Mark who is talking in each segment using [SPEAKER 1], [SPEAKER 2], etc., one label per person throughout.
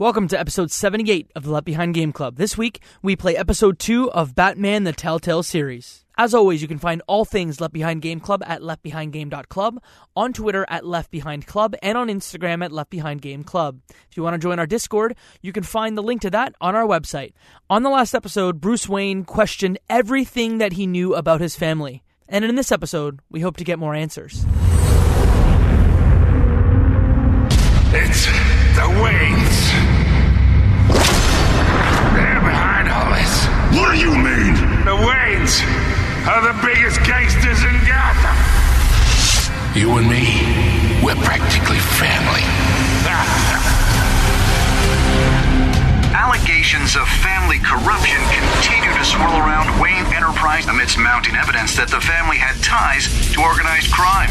[SPEAKER 1] Welcome to episode 78 of the Left Behind Game Club. This week, we play episode 2 of Batman the Telltale series. As always, you can find all things Left Behind Game Club at leftbehindgame.club, on Twitter at leftbehindclub, and on Instagram at Left Behind Game Club. If you want to join our Discord, you can find the link to that on our website. On the last episode, Bruce Wayne questioned everything that he knew about his family. And in this episode, we hope to get more answers.
[SPEAKER 2] It's the Waynes.
[SPEAKER 3] What do you mean?
[SPEAKER 2] The Waynes are the biggest gangsters in Gotham.
[SPEAKER 3] You and me, we're practically family.
[SPEAKER 4] Allegations of family corruption continue to swirl around Wayne Enterprise amidst mounting evidence that the family had ties to organized crime.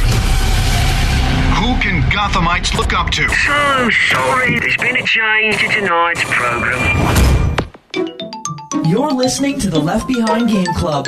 [SPEAKER 4] Who can Gothamites look up to?
[SPEAKER 5] So sorry, there's been a change to tonight's program.
[SPEAKER 1] You're listening to the Left Behind Game Club.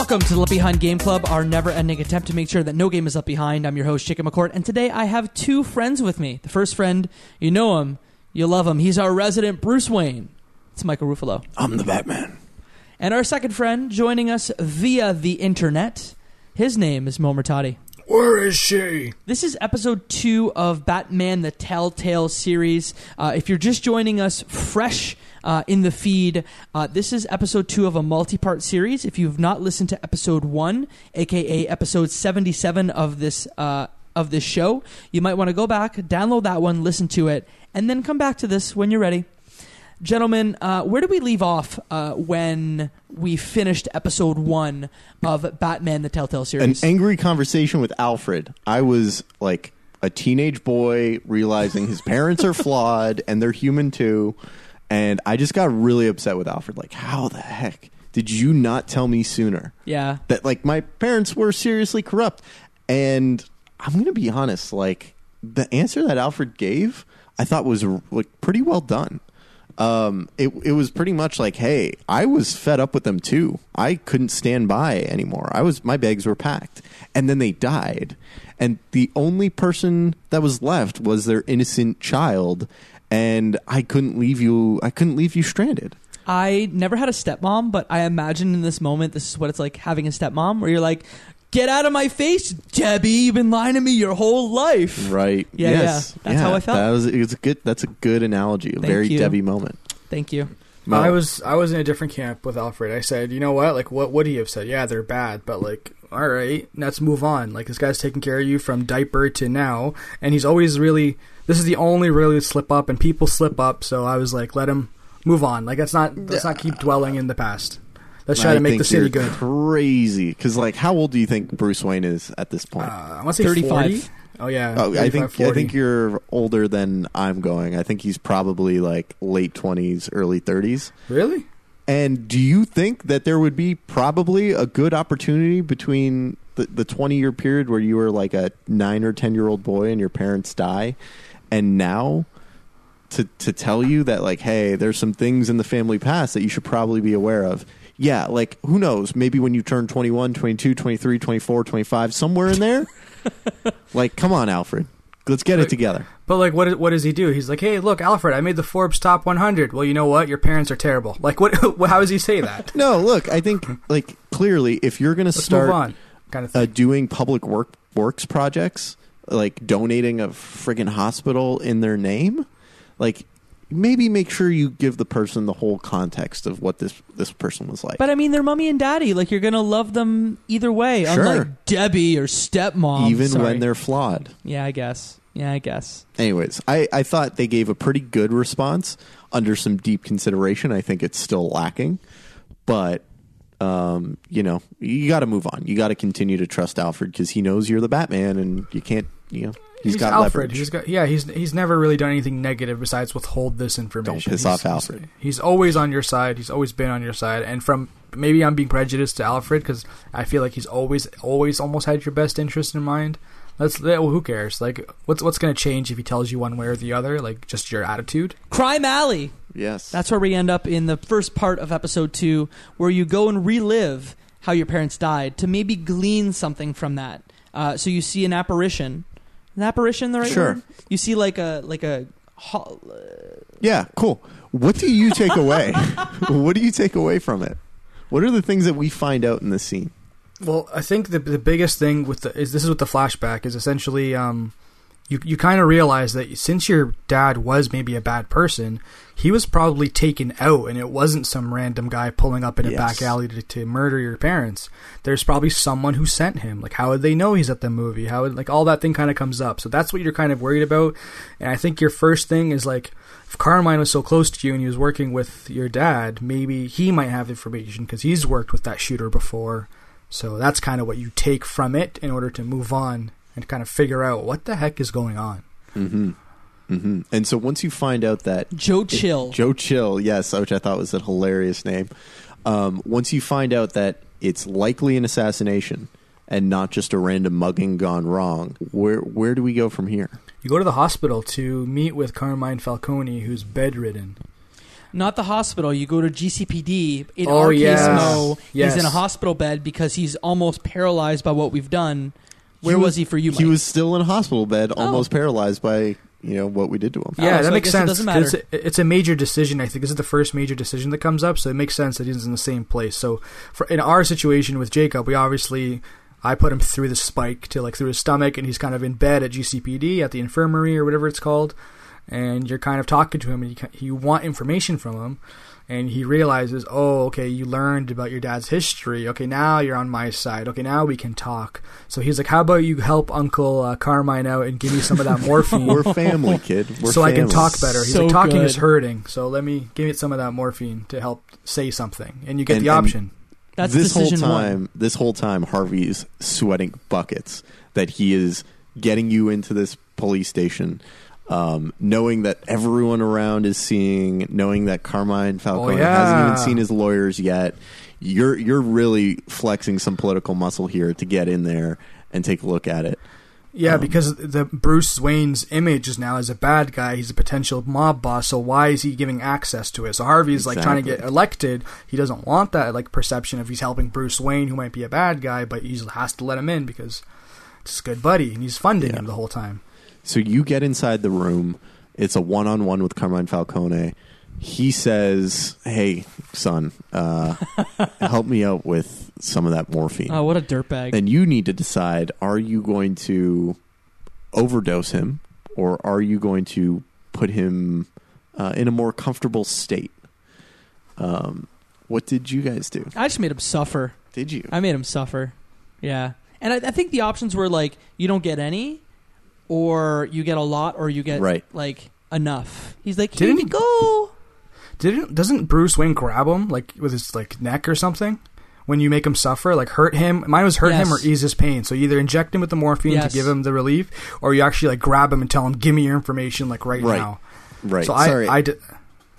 [SPEAKER 1] Welcome to the Left Behind Game Club, our never-ending attempt to make sure that no game is left behind. I'm your host, Chicken McCourt, and today I have two friends with me. The first friend, you know him, you love him. He's our resident Bruce Wayne. It's Michael Ruffalo.
[SPEAKER 6] I'm the Batman.
[SPEAKER 1] And our second friend, joining us via the internet, his name is Mo Murtati.
[SPEAKER 6] Where is she?
[SPEAKER 1] This is episode two of Batman the Telltale series. Uh, if you're just joining us fresh uh, in the feed, uh, this is episode two of a multi part series. If you've not listened to episode one, aka episode 77 of this, uh, of this show, you might want to go back, download that one, listen to it, and then come back to this when you're ready. Gentlemen, uh, where did we leave off uh, when we finished episode one of Batman the Telltale series?
[SPEAKER 6] An angry conversation with Alfred. I was like a teenage boy realizing his parents are flawed and they're human too. And I just got really upset with Alfred. Like, how the heck did you not tell me sooner
[SPEAKER 1] yeah.
[SPEAKER 6] that like my parents were seriously corrupt? And I'm going to be honest, like the answer that Alfred gave, I thought was like pretty well done. Um, it it was pretty much like, hey, I was fed up with them too. I couldn't stand by anymore. I was my bags were packed, and then they died, and the only person that was left was their innocent child, and I couldn't leave you. I couldn't leave you stranded.
[SPEAKER 1] I never had a stepmom, but I imagine in this moment, this is what it's like having a stepmom, where you're like, "Get out of my face, Debbie! You've been lying to me your whole life."
[SPEAKER 6] Right?
[SPEAKER 1] Yeah,
[SPEAKER 6] yes.
[SPEAKER 1] yeah. That's how I felt.
[SPEAKER 6] That was it's a good. That's a good analogy. A
[SPEAKER 1] Thank
[SPEAKER 6] very
[SPEAKER 1] you.
[SPEAKER 6] Debbie moment.
[SPEAKER 1] Thank you.
[SPEAKER 6] Mo.
[SPEAKER 7] I was I was in a different camp with Alfred. I said, you know what? Like, what would he have said? Yeah, they're bad, but like, all right, let's move on. Like, this guy's taking care of you from diaper to now, and he's always really. This is the only really slip up, and people slip up. So I was like, let him move on. Like, let's not let's not keep dwelling in the past. Let's try
[SPEAKER 6] I
[SPEAKER 7] to make
[SPEAKER 6] think
[SPEAKER 7] the city
[SPEAKER 6] you're
[SPEAKER 7] good.
[SPEAKER 6] Crazy, because like, how old do you think Bruce Wayne is at this point?
[SPEAKER 7] Uh, I want to say
[SPEAKER 1] 35.
[SPEAKER 7] 40. Oh yeah.
[SPEAKER 6] Oh, I
[SPEAKER 7] 35,
[SPEAKER 6] think I think you're older than I'm going. I think he's probably like late twenties, early thirties.
[SPEAKER 7] really.
[SPEAKER 6] And do you think that there would be probably a good opportunity between the, the 20 year period where you were like a nine or 10 year old boy and your parents die, and now to, to tell you that, like, hey, there's some things in the family past that you should probably be aware of? Yeah, like, who knows? Maybe when you turn 21, 22, 23, 24, 25, somewhere in there. like, come on, Alfred. Let's get it together.
[SPEAKER 7] But like, what what does he do? He's like, hey, look, Alfred, I made the Forbes top 100. Well, you know what? Your parents are terrible. Like, what? How does he say that?
[SPEAKER 6] No, look, I think, like, clearly, if you're going to
[SPEAKER 7] Let's
[SPEAKER 6] start.
[SPEAKER 7] on. Kind of
[SPEAKER 6] uh, doing public work works projects, like donating a friggin' hospital in their name, like maybe make sure you give the person the whole context of what this this person was like.
[SPEAKER 1] But I mean, they're mommy and daddy. Like you're gonna love them either way.
[SPEAKER 6] Sure.
[SPEAKER 1] Unlike Debbie or stepmom.
[SPEAKER 6] even
[SPEAKER 1] Sorry.
[SPEAKER 6] when they're flawed.
[SPEAKER 1] Yeah, I guess. Yeah, I guess.
[SPEAKER 6] Anyways, I, I thought they gave a pretty good response under some deep consideration. I think it's still lacking, but um, you know, you got to move on. You got to continue to trust Alfred because he knows you're the Batman, and you can't, you know, He's got
[SPEAKER 7] Alfred.
[SPEAKER 6] leverage.
[SPEAKER 7] He's got yeah. He's he's never really done anything negative besides withhold this information.
[SPEAKER 6] Don't piss
[SPEAKER 7] He's-
[SPEAKER 6] off Alfred.
[SPEAKER 7] He's, always on your side. He's always been on your side. And from maybe I'm being prejudiced to Alfred because I feel like he's always always almost had your best interest in mind. Let's well, who cares? Like what's what's going to change if he tells you one way or the other? Like just your attitude.
[SPEAKER 1] Crime Alley.
[SPEAKER 6] Yes.
[SPEAKER 1] That's where we end up in the first part of episode two, where you go and relive how your parents died to maybe glean something from that. Uh, so you see an apparition. An apparition, the right
[SPEAKER 6] Sure.
[SPEAKER 1] word? You see like a like a. ho-
[SPEAKER 6] Yeah, cool. What do you take away? what do you take away from it? What are the things that we find out in this scene?
[SPEAKER 7] Well, I think the the biggest thing with the is this is with the flashback is essentially um you you kind of realize that since your dad was maybe a bad person, he was probably taken out and it wasn't some random guy pulling up in a
[SPEAKER 6] Yes.
[SPEAKER 7] back alley to, to murder your parents. There's probably someone who sent him. Like how would they know he's at the movie? How would like all that thing kind of comes up. So that's what you're kind of worried about. And I think your first thing is like if Carmine was so close to you and he was working with your dad, maybe he might have information because he's worked with that shooter before. So that's kind of what you take from it in order to move on and kind of figure out what the heck is going on.
[SPEAKER 6] hmm And so once you find out that
[SPEAKER 1] Joe Chill.
[SPEAKER 6] Joe Chill, yes, which I thought was a hilarious name. Um, once you find out that it's likely an assassination and not just a random mugging gone wrong, where where do we go from here?
[SPEAKER 7] You go to the hospital to meet with Carmine Falcone, who's bedridden.
[SPEAKER 1] Not the hospital. You go to GCPD. In
[SPEAKER 7] Oh,
[SPEAKER 1] our
[SPEAKER 7] yes.
[SPEAKER 1] case, Mo,
[SPEAKER 7] Yes.
[SPEAKER 1] he's in a hospital bed because he's almost paralyzed by what we've done. Where
[SPEAKER 6] He
[SPEAKER 1] was, he for you?
[SPEAKER 6] He was still in a hospital bed,
[SPEAKER 1] Oh.
[SPEAKER 6] almost paralyzed by you know what we did to him.
[SPEAKER 7] Yeah,
[SPEAKER 1] so
[SPEAKER 7] that
[SPEAKER 1] I
[SPEAKER 7] makes
[SPEAKER 1] guess it
[SPEAKER 7] sense.
[SPEAKER 1] doesn't
[SPEAKER 7] 'cause
[SPEAKER 1] matter.
[SPEAKER 7] It's, it's a major decision. I think this is the first major decision that comes up, so it makes sense that he's in the same place. So, for, in our situation with Jacob, we obviously I put him through the spike to like through his stomach, and he's kind of in bed at GCPD at the infirmary or whatever it's called, and you're kind of talking to him, and you, you want information from him. And he realizes, oh, okay, you learned about your dad's history. Okay, now you're on my side. Okay, now we can talk. So he's like, how about you help Uncle uh, Carmine out and give me some of that morphine?
[SPEAKER 6] We're family, kid. We're
[SPEAKER 7] so I can talk better. He's
[SPEAKER 1] So
[SPEAKER 7] like talking is hurting, so let me give me some of that morphine to help say something, and you get
[SPEAKER 6] And-
[SPEAKER 7] the option.
[SPEAKER 1] That's
[SPEAKER 6] this whole time,
[SPEAKER 1] one.
[SPEAKER 6] this whole time, harvey's sweating buckets that he is getting you into this police station, um, knowing that everyone around is seeing, knowing that Carmine Falcone
[SPEAKER 7] Oh, yeah.
[SPEAKER 6] hasn't even seen his lawyers yet. You're you're really flexing some political muscle here to get in there and take a look at it.
[SPEAKER 7] Yeah,
[SPEAKER 6] Um,
[SPEAKER 7] because the Bruce Wayne's image is now as a bad guy. He's a potential mob boss. So why is he giving access to it? So Harvey's like trying to get elected. He doesn't want that like perception of he's helping Bruce Wayne, who might be a bad guy, but he has to let him in because it's his good buddy, and he's funding
[SPEAKER 6] Yeah.
[SPEAKER 7] him the whole time.
[SPEAKER 6] So you get inside the room. It's a one on one with Carmine Falcone. He says, "Hey, son, uh, help me out with some of that morphine."
[SPEAKER 1] Oh, what a dirtbag.
[SPEAKER 6] then you need to decide: Are you going to overdose him, or are you going to put him uh, in a more comfortable state? Um, what did you guys do?
[SPEAKER 1] I just made him suffer.
[SPEAKER 6] Did you?
[SPEAKER 1] I made him suffer. Yeah. And I, I think the options were like you don't get any, or you get a lot, or you get
[SPEAKER 6] Right.
[SPEAKER 1] like enough. He's like, here
[SPEAKER 7] Didn't
[SPEAKER 1] you
[SPEAKER 7] he-
[SPEAKER 1] go.
[SPEAKER 7] Didn't doesn't Bruce Wayne grab him like with his like neck or something? When you make him suffer, like hurt him. Mine was hurt him or
[SPEAKER 1] Yes.
[SPEAKER 7] ease his pain. So you either inject him with the morphine
[SPEAKER 1] Yes.
[SPEAKER 7] to give him the relief, or you actually like grab him and tell him, "Give me your information like right,
[SPEAKER 6] Right.
[SPEAKER 7] now."
[SPEAKER 6] right.
[SPEAKER 7] So I,
[SPEAKER 6] Sorry.
[SPEAKER 7] I did.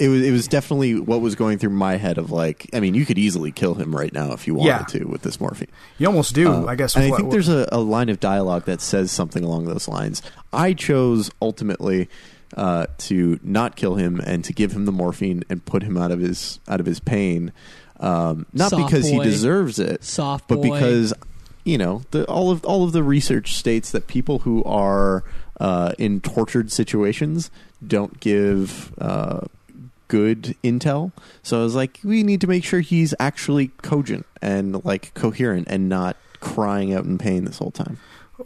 [SPEAKER 6] It was it was definitely what was going through my head of like I mean you could easily kill him right now if you wanted
[SPEAKER 7] Yeah.
[SPEAKER 6] to with this morphine.
[SPEAKER 7] You almost do,
[SPEAKER 6] Uh,
[SPEAKER 7] I guess.
[SPEAKER 6] And I
[SPEAKER 7] what-
[SPEAKER 6] think there's a, a line of dialogue that says something along those lines. I chose ultimately uh, to not kill him and to give him the morphine and put him out of his out of his pain. Um, not
[SPEAKER 1] Soft
[SPEAKER 6] because he deserves it,
[SPEAKER 1] Soft
[SPEAKER 6] but
[SPEAKER 1] boy.
[SPEAKER 6] because you know the, all of all of the research states that people who are uh, in tortured situations don't give uh, good intel. So I was like, we need to make sure he's actually cogent and like coherent and not crying out in pain this whole time.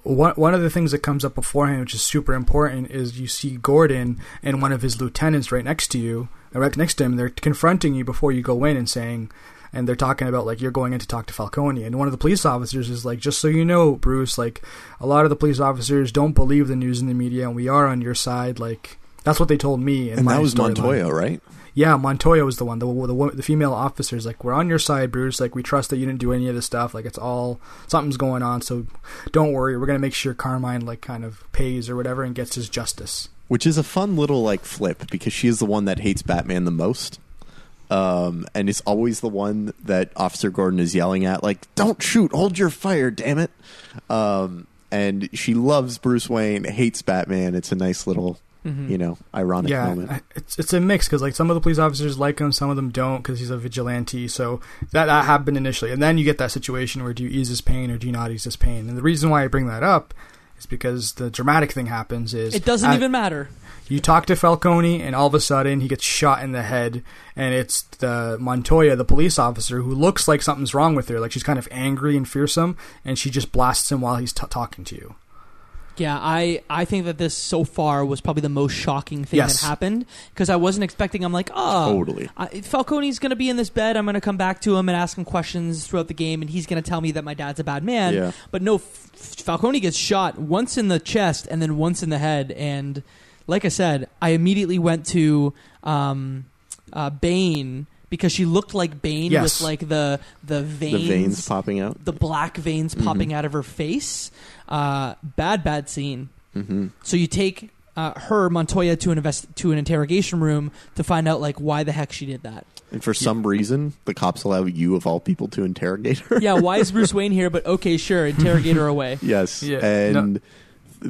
[SPEAKER 7] one one of the things that comes up beforehand, which is super important, is you see Gordon and one of his lieutenants right next to you, uh, right next to him. They're confronting you before you go in and saying, and they're talking about like you're going in to talk to Falcone, and one of the police officers is like, just so you know, Bruce, like a lot of the police officers don't believe the news in the media, and we are on your side, like. That's what they told me. In
[SPEAKER 6] and
[SPEAKER 7] my
[SPEAKER 6] that was. Montoya, right?
[SPEAKER 7] Yeah, Montoya was the one. The, the the female officer's like, "We're on your side, Bruce. Like, we trust that you didn't do any of this stuff. Like, it's all something's going on. So, don't worry. We're gonna make sure Carmine like kind of pays or whatever and gets his justice."
[SPEAKER 6] Which is a fun little like flip because she is the one that hates Batman the most. Um, and it's always the one that Officer Gordon is yelling at, like, "Don't shoot! Hold your fire! Damn it!" Um, and she loves Bruce Wayne, hates Batman. It's a nice little, Mm-hmm. you know, ironic
[SPEAKER 7] yeah,
[SPEAKER 6] moment.
[SPEAKER 7] I- it's it's a mix because like some of the police officers like him, some of them don't because he's a vigilante. So that that happened initially, and then you get that situation where do you ease his pain or do you not ease his pain? And the reason why I bring that up is because the dramatic thing happens is
[SPEAKER 1] It doesn't
[SPEAKER 7] at-
[SPEAKER 1] even matter.
[SPEAKER 7] You talk to Falcone, and all of a sudden he gets shot in the head, and it's the Montoya, the police officer, who looks like something's wrong with her. Like she's kind of angry and fearsome, and she just blasts him while he's t- talking to you.
[SPEAKER 1] Yeah, I, I think that this so far was probably the most shocking thing
[SPEAKER 7] Yes.
[SPEAKER 1] that happened because I wasn't expecting. I'm like, oh,
[SPEAKER 6] Totally.
[SPEAKER 1] I, Falcone's going to be in this bed. I'm going to come back to him and ask him questions throughout the game, and he's going to tell me that my dad's a bad man.
[SPEAKER 6] Yeah.
[SPEAKER 1] But no, F- Falcone gets shot once in the chest and then once in the head. And like I said, I immediately went to um, uh, Bane because she looked like Bane
[SPEAKER 7] Yes.
[SPEAKER 1] with like the the veins,
[SPEAKER 6] the veins popping out.
[SPEAKER 1] the black veins popping out of her face. Uh, bad, bad scene.
[SPEAKER 6] hmm
[SPEAKER 1] So you take uh, her Montoya to an invest to an interrogation room to find out like why the heck she did that.
[SPEAKER 6] And for some reason, the cops allow you of all people to interrogate her.
[SPEAKER 1] Yeah, why is Bruce Wayne here? But okay, sure, interrogate her away.
[SPEAKER 6] yes.
[SPEAKER 7] Yeah,
[SPEAKER 6] and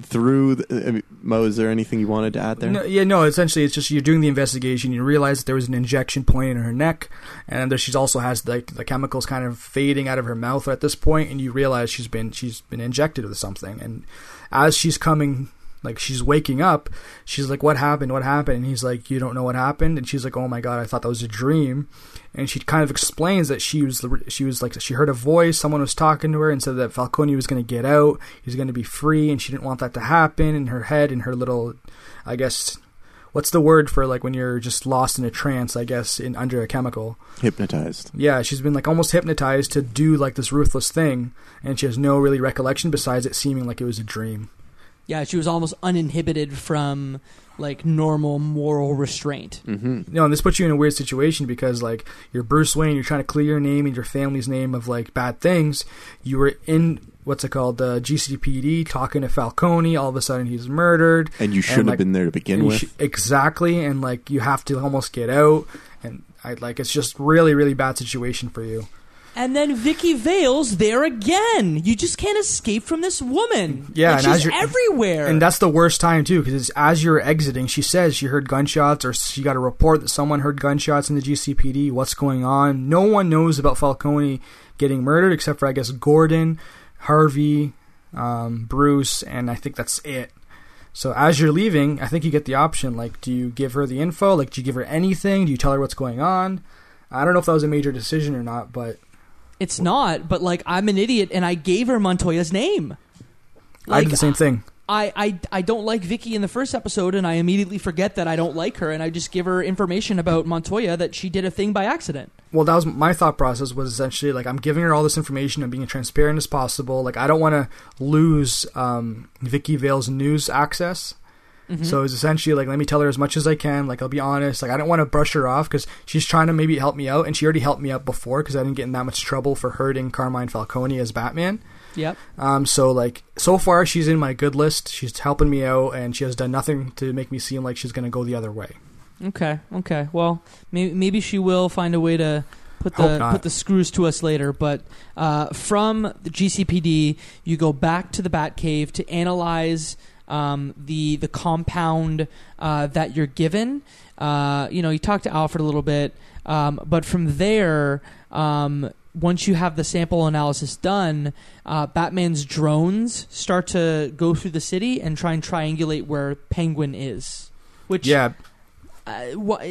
[SPEAKER 6] through the, I mean, Mo, is there anything you wanted to add there?
[SPEAKER 7] No, yeah, no. Essentially, it's just you're doing the investigation. You realize that there was an injection point in her neck, and that she's also has like the chemicals kind of fading out of her mouth at this point, and you realize she's been she's been injected with something. And as she's coming, like she's waking up, she's like, "What happened? What happened?" And he's like, "You don't know what happened." And she's like, "Oh my god, I thought that was a dream." And she kind of explains that she was she was like she heard a voice, someone was talking to her, and said that Falcone was going to get out, he's going to be free, and she didn't want that to happen. In her head, in her little, I guess, what's the word for like when you're just lost in a trance? I guess in under a chemical.
[SPEAKER 6] Hypnotized.
[SPEAKER 7] Yeah, she's been like almost hypnotized to do like this ruthless thing, and she has no really recollection besides it seeming like it was a dream.
[SPEAKER 1] Yeah, she was almost uninhibited from like normal moral restraint.
[SPEAKER 6] hmm
[SPEAKER 7] No, and this puts you in a weird situation because like you're Bruce Wayne, you're trying to clear your name and your family's name of like bad things. You were in what's it called, the GCPD, talking to Falcone. All of a sudden, he's murdered.
[SPEAKER 6] And you shouldn't
[SPEAKER 7] like,
[SPEAKER 6] have been there to begin with.
[SPEAKER 7] sh- exactly, and like you have to almost get out, and I like it's just really, really bad situation for you.
[SPEAKER 1] And then Vicki Vale's there again. You just can't escape from this woman.
[SPEAKER 7] Yeah,
[SPEAKER 1] like,
[SPEAKER 7] and as
[SPEAKER 1] she's
[SPEAKER 7] you're-
[SPEAKER 1] everywhere.
[SPEAKER 7] And that's the worst time too, because as you're exiting, she says she heard gunshots, or she got a report that someone heard gunshots in the GCPD. What's going on? No one knows about Falcone getting murdered except for I guess Gordon, Harvey, um, Bruce, and I think that's it. So as you're leaving, I think you get the option like, do you give her the info? Like, do you give her anything? Do you tell her what's going on? I don't know if that was a major decision or not, but
[SPEAKER 1] it's not. But like, I'm an idiot, and I gave her Montoya's name.
[SPEAKER 7] I did the same thing.
[SPEAKER 1] I, I, I don't like Vicki in the first episode, and I immediately forget that I don't like her, and I just give her information about Montoya that she did a thing by accident.
[SPEAKER 7] well that was my thought process was essentially like i'm giving her all this information i'm being as transparent as possible like i don't want to lose um, vicki vale's news access so it's essentially like let me tell her as much as i can like i'll be honest like i don't want to brush her off because she's trying to maybe help me out and she already helped me out before because i didn't get in that much trouble for hurting carmine falcone as batman
[SPEAKER 1] Yep.
[SPEAKER 7] um, so like so far she's in my good list she's helping me out and she has done nothing to make me seem like she's going to go the other way
[SPEAKER 1] Okay. Okay. Well, maybe maybe she will find a way to put the put the screws to us later. But uh, from the GCPD, you go back to the Batcave to analyze um, the the compound uh, that you're given. Uh, you know, you talk to Alfred a little bit, um, but from there. Um, once you have the sample analysis done, uh, Batman's drones start to go through the city and try and triangulate where Penguin is. Which
[SPEAKER 7] yeah
[SPEAKER 1] uh, wha-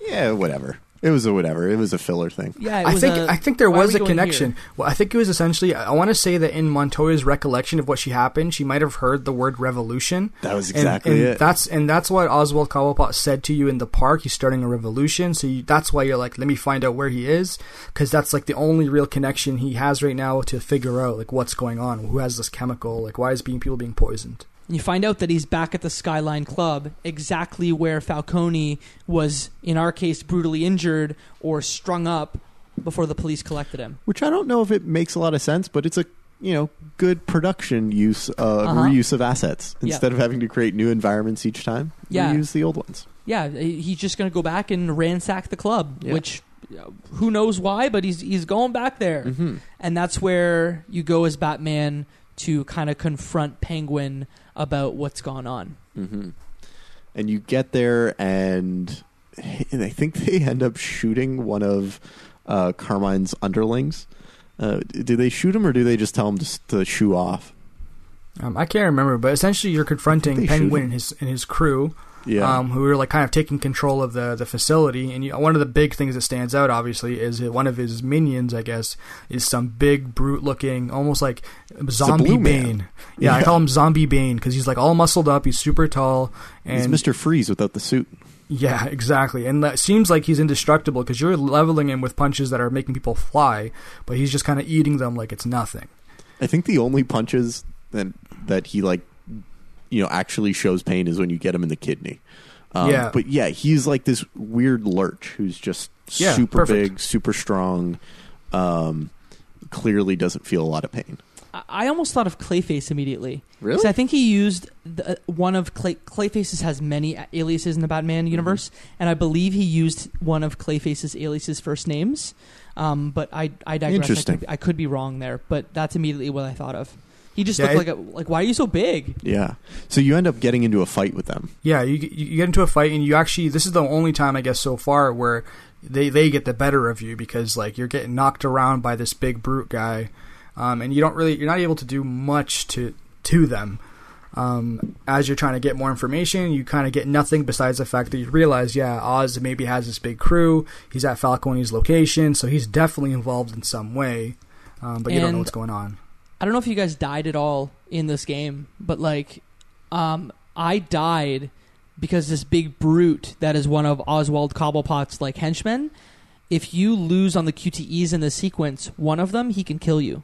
[SPEAKER 6] yeah, whatever. It was a whatever. It was a filler thing.
[SPEAKER 1] yeah, it
[SPEAKER 7] I think
[SPEAKER 1] a-
[SPEAKER 7] I think there was a connection.
[SPEAKER 1] here?
[SPEAKER 7] Well, I think it was essentially. I want to say that in Montoya's recollection of what she happened, she might have heard the word revolution.
[SPEAKER 6] That was
[SPEAKER 7] And-
[SPEAKER 6] exactly
[SPEAKER 7] and,
[SPEAKER 6] it.
[SPEAKER 7] That's and that's what Oswald Cobblepot said to you in the park. He's starting a revolution, so you, that's why you're like, let me find out where he is, because that's like the only real connection he has right now to figure out like what's going on, who has this chemical, like why is being people being poisoned.
[SPEAKER 1] And you find out that he's back at the Skyline Club, exactly where Falcone was, in our case, brutally injured or strung up before the police collected him.
[SPEAKER 6] Which I don't know if it makes a lot of sense, but it's a you know good production use uh,
[SPEAKER 1] Uh-huh.
[SPEAKER 6] reuse of assets
[SPEAKER 1] Yeah.
[SPEAKER 6] instead of having to create new environments each time.
[SPEAKER 1] Yeah.
[SPEAKER 6] reuse the old ones.
[SPEAKER 1] Yeah, he's just going to go back and ransack the club,
[SPEAKER 6] Yeah.
[SPEAKER 1] which who knows why, but he's he's going back there.
[SPEAKER 6] Mm-hmm.
[SPEAKER 1] And that's where you go as Batman to kind of confront Penguin about what's gone on.
[SPEAKER 6] Mm-hmm. And you get there, and, and I think they end up shooting one of uh, Carmine's underlings. Uh, do they shoot him, or do they just tell him to, s- to shoo off?
[SPEAKER 7] Um, I can't remember, but essentially you're confronting Penguin and his and his crew,
[SPEAKER 6] Yeah,
[SPEAKER 7] um, who are like kind of taking control of the the facility. And you, one of the big things that stands out, obviously, is that one of his minions, I guess, is some big brute looking, almost like zombie Bane. Yeah, I call him Zombie Bane because he's like all muscled up, he's super tall, and he's
[SPEAKER 6] Mister Freeze without the suit.
[SPEAKER 7] yeah, exactly. And that seems like he's indestructible because you're leveling him with punches that are making people fly, but he's just kind of eating them like it's nothing.
[SPEAKER 6] I think the only punches that that he like, you know, actually shows pain is when you get him in the kidney. Um,
[SPEAKER 7] Yeah.
[SPEAKER 6] but yeah, he's like this weird lurch who's just
[SPEAKER 7] Yeah,
[SPEAKER 6] super
[SPEAKER 7] perfect.
[SPEAKER 6] big, super strong. Um, clearly doesn't feel a lot of pain.
[SPEAKER 1] I, I almost thought of Clayface immediately.
[SPEAKER 6] Really?
[SPEAKER 1] 'Cause I think he used the, uh, one of Clay, Clayface's has many aliases in the Batman universe, and I believe he used one of Clayface's aliases first names. Um, but I, I digress. I
[SPEAKER 6] Interesting.
[SPEAKER 1] could, I could be wrong there, but that's immediately what I thought of. He just
[SPEAKER 7] Yeah,
[SPEAKER 1] looked like a, like why are you so big?
[SPEAKER 6] Yeah. So you end up getting into a fight with them.
[SPEAKER 7] Yeah, you you get into a fight and you actually this is the only time I guess so far where they they get the better of you because like you're getting knocked around by this big brute guy, um, and you don't really you're not able to do much to to them. Um, as you're trying to get more information, you kind of get nothing besides the fact that you realize, yeah, Oz maybe has this big crew. He's at Falcone's location, so he's definitely involved in some way, um, but you don't know
[SPEAKER 1] And-
[SPEAKER 7] what's going on.
[SPEAKER 1] I don't know if you guys died at all in this game, but like, um, I died because this big brute that is one of Oswald Cobblepot's like henchmen. If you lose on the QTEs in the sequence, one of them he can kill you.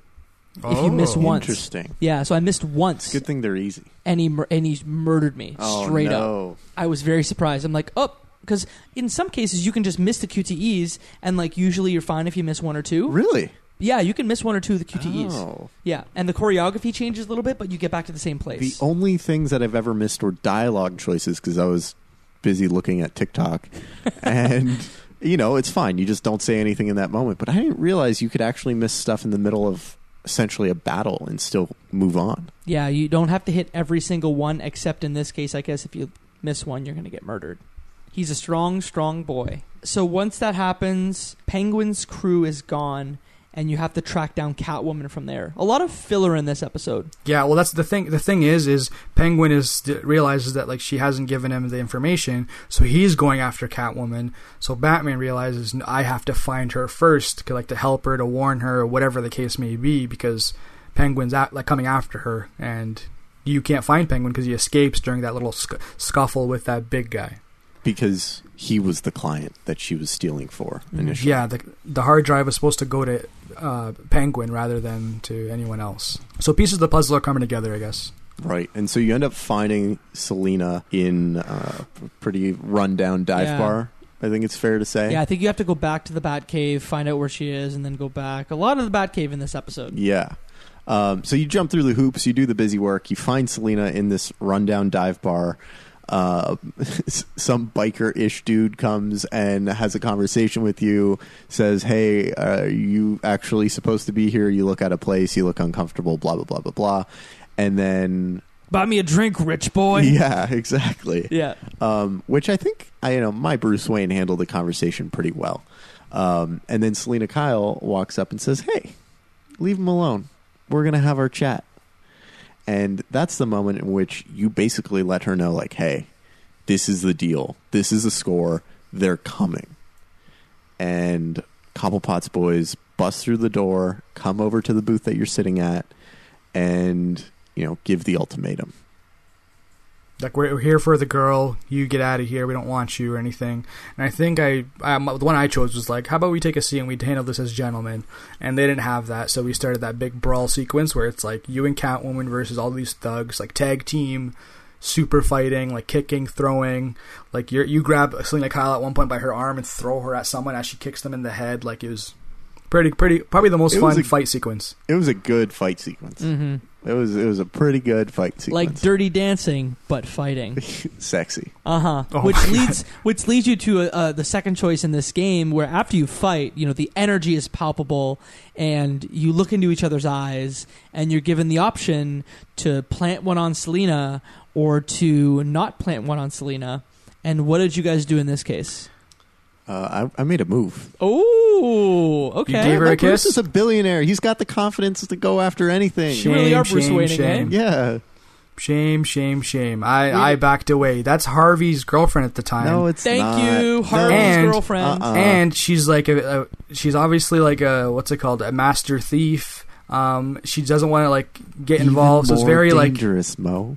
[SPEAKER 1] If you miss
[SPEAKER 7] Oh,
[SPEAKER 1] once,
[SPEAKER 6] Interesting.
[SPEAKER 1] yeah. So I missed once,
[SPEAKER 6] Good thing they're easy.
[SPEAKER 1] and he mur- and he murdered me
[SPEAKER 6] Oh,
[SPEAKER 1] straight up.
[SPEAKER 6] no.
[SPEAKER 1] I was very surprised. I'm like, oh, because in some cases you can just miss the QTEs, and like usually you're fine if you miss one or two.
[SPEAKER 6] Really?
[SPEAKER 1] Yeah, you can miss one or two of the QTEs.
[SPEAKER 6] Oh.
[SPEAKER 1] Yeah, and the choreography changes a little bit, but you get back to the same place.
[SPEAKER 6] The only things that I've ever missed were dialogue choices because I was busy looking at TikTok. and, you know, it's fine. You just don't say anything in that moment. But I didn't realize you could actually miss stuff in the middle of essentially a battle and still move on.
[SPEAKER 1] Yeah, you don't have to hit every single one, except in this case, I guess if you miss one, you're going to get murdered. He's a strong, strong boy. So once that happens, Penguin's crew is gone, and you have to track down Catwoman from there. A lot of filler in this episode.
[SPEAKER 7] Yeah, well, that's the thing. The thing is, is Penguin is realizes that like she hasn't given him the information, so he's going after Catwoman. So Batman realizes I have to find her first, like to help her, to warn her, or whatever the case may be, because Penguin's at, like coming after her, and you can't find Penguin because he escapes during that little sc- scuffle with that big guy.
[SPEAKER 6] Because he was the client that she was stealing for initially.
[SPEAKER 7] Yeah, the the hard drive was supposed to go to uh, Penguin rather than to anyone else. So pieces of the puzzle are coming together, I guess.
[SPEAKER 6] Right. And so you end up finding Selina in uh, a pretty rundown dive
[SPEAKER 1] Yeah.
[SPEAKER 6] bar. I think it's fair to say.
[SPEAKER 1] Yeah, I think you have to go back to the Batcave, find out where she is, and then go back. A lot of the Batcave in this episode.
[SPEAKER 6] Yeah. Um, so you jump through the hoops, you do the busy work, you find Selina in this rundown dive bar. Uh, some biker ish dude comes and has a conversation with you, says, Hey, uh, are you actually supposed to be here? You look out of place, you look uncomfortable, blah, blah, blah, blah, blah. And then,
[SPEAKER 1] Buy me a drink, rich boy.
[SPEAKER 6] yeah, exactly.
[SPEAKER 1] Yeah.
[SPEAKER 6] um, which I think I you know my Bruce Wayne handled the conversation pretty well. Um, and then Selina Kyle walks up and says, "Hey, leave him alone. We're gonna have our chat." And that's the moment in which you basically let her know, like, "Hey, this is the deal. This is the score. They're coming." And Cobblepot's boys bust through the door, come over to the booth that you're sitting at, and you know give the ultimatum.
[SPEAKER 7] Like we're, here for the girl. You get out of here. We don't want you or anything. And I think I, I the one I chose was like, how about we take a seat and we handle this as gentlemen? And they didn't have that, so we started that big brawl sequence where it's like you and Catwoman versus all these thugs, like tag team, super fighting, like kicking, throwing. Like you you grab Selina Kyle at one point by her arm and throw her at someone as she kicks them in the head. Like it was pretty pretty probably the most fun
[SPEAKER 6] a-
[SPEAKER 7] fight sequence.
[SPEAKER 6] It was a good fight sequence.
[SPEAKER 1] hmm
[SPEAKER 6] It was it was a pretty good fight sequence.
[SPEAKER 1] Like Dirty Dancing, but fighting.
[SPEAKER 6] sexy.
[SPEAKER 1] Uh huh.
[SPEAKER 7] Oh
[SPEAKER 1] which
[SPEAKER 7] my
[SPEAKER 1] leads which leads you to uh, the second choice in this game, where after you fight, you know the energy is palpable, and you look into each other's eyes, and you're given the option to plant one on Selina or to not plant one on Selina. And what did you guys do in this case?
[SPEAKER 6] Uh, I, I made a move.
[SPEAKER 1] Oh, okay.
[SPEAKER 7] gave her a
[SPEAKER 6] Like, Bruce is a billionaire. He's got the confidence to go after anything.
[SPEAKER 1] You really are Bruce
[SPEAKER 7] shame,
[SPEAKER 1] Wayne
[SPEAKER 7] shame.
[SPEAKER 6] Yeah.
[SPEAKER 7] Shame, shame, shame. I, I backed away. That's Harvey's girlfriend at the time.
[SPEAKER 6] No, it's not.
[SPEAKER 1] Thank
[SPEAKER 6] not.
[SPEAKER 1] you, Harvey's
[SPEAKER 7] And-
[SPEAKER 1] girlfriend.
[SPEAKER 6] Uh-uh.
[SPEAKER 7] and she's like a, a she's obviously like a what's it called a master thief. Um, she doesn't want to like get involved, so it's
[SPEAKER 6] more
[SPEAKER 7] very like
[SPEAKER 6] dangerous, Mo.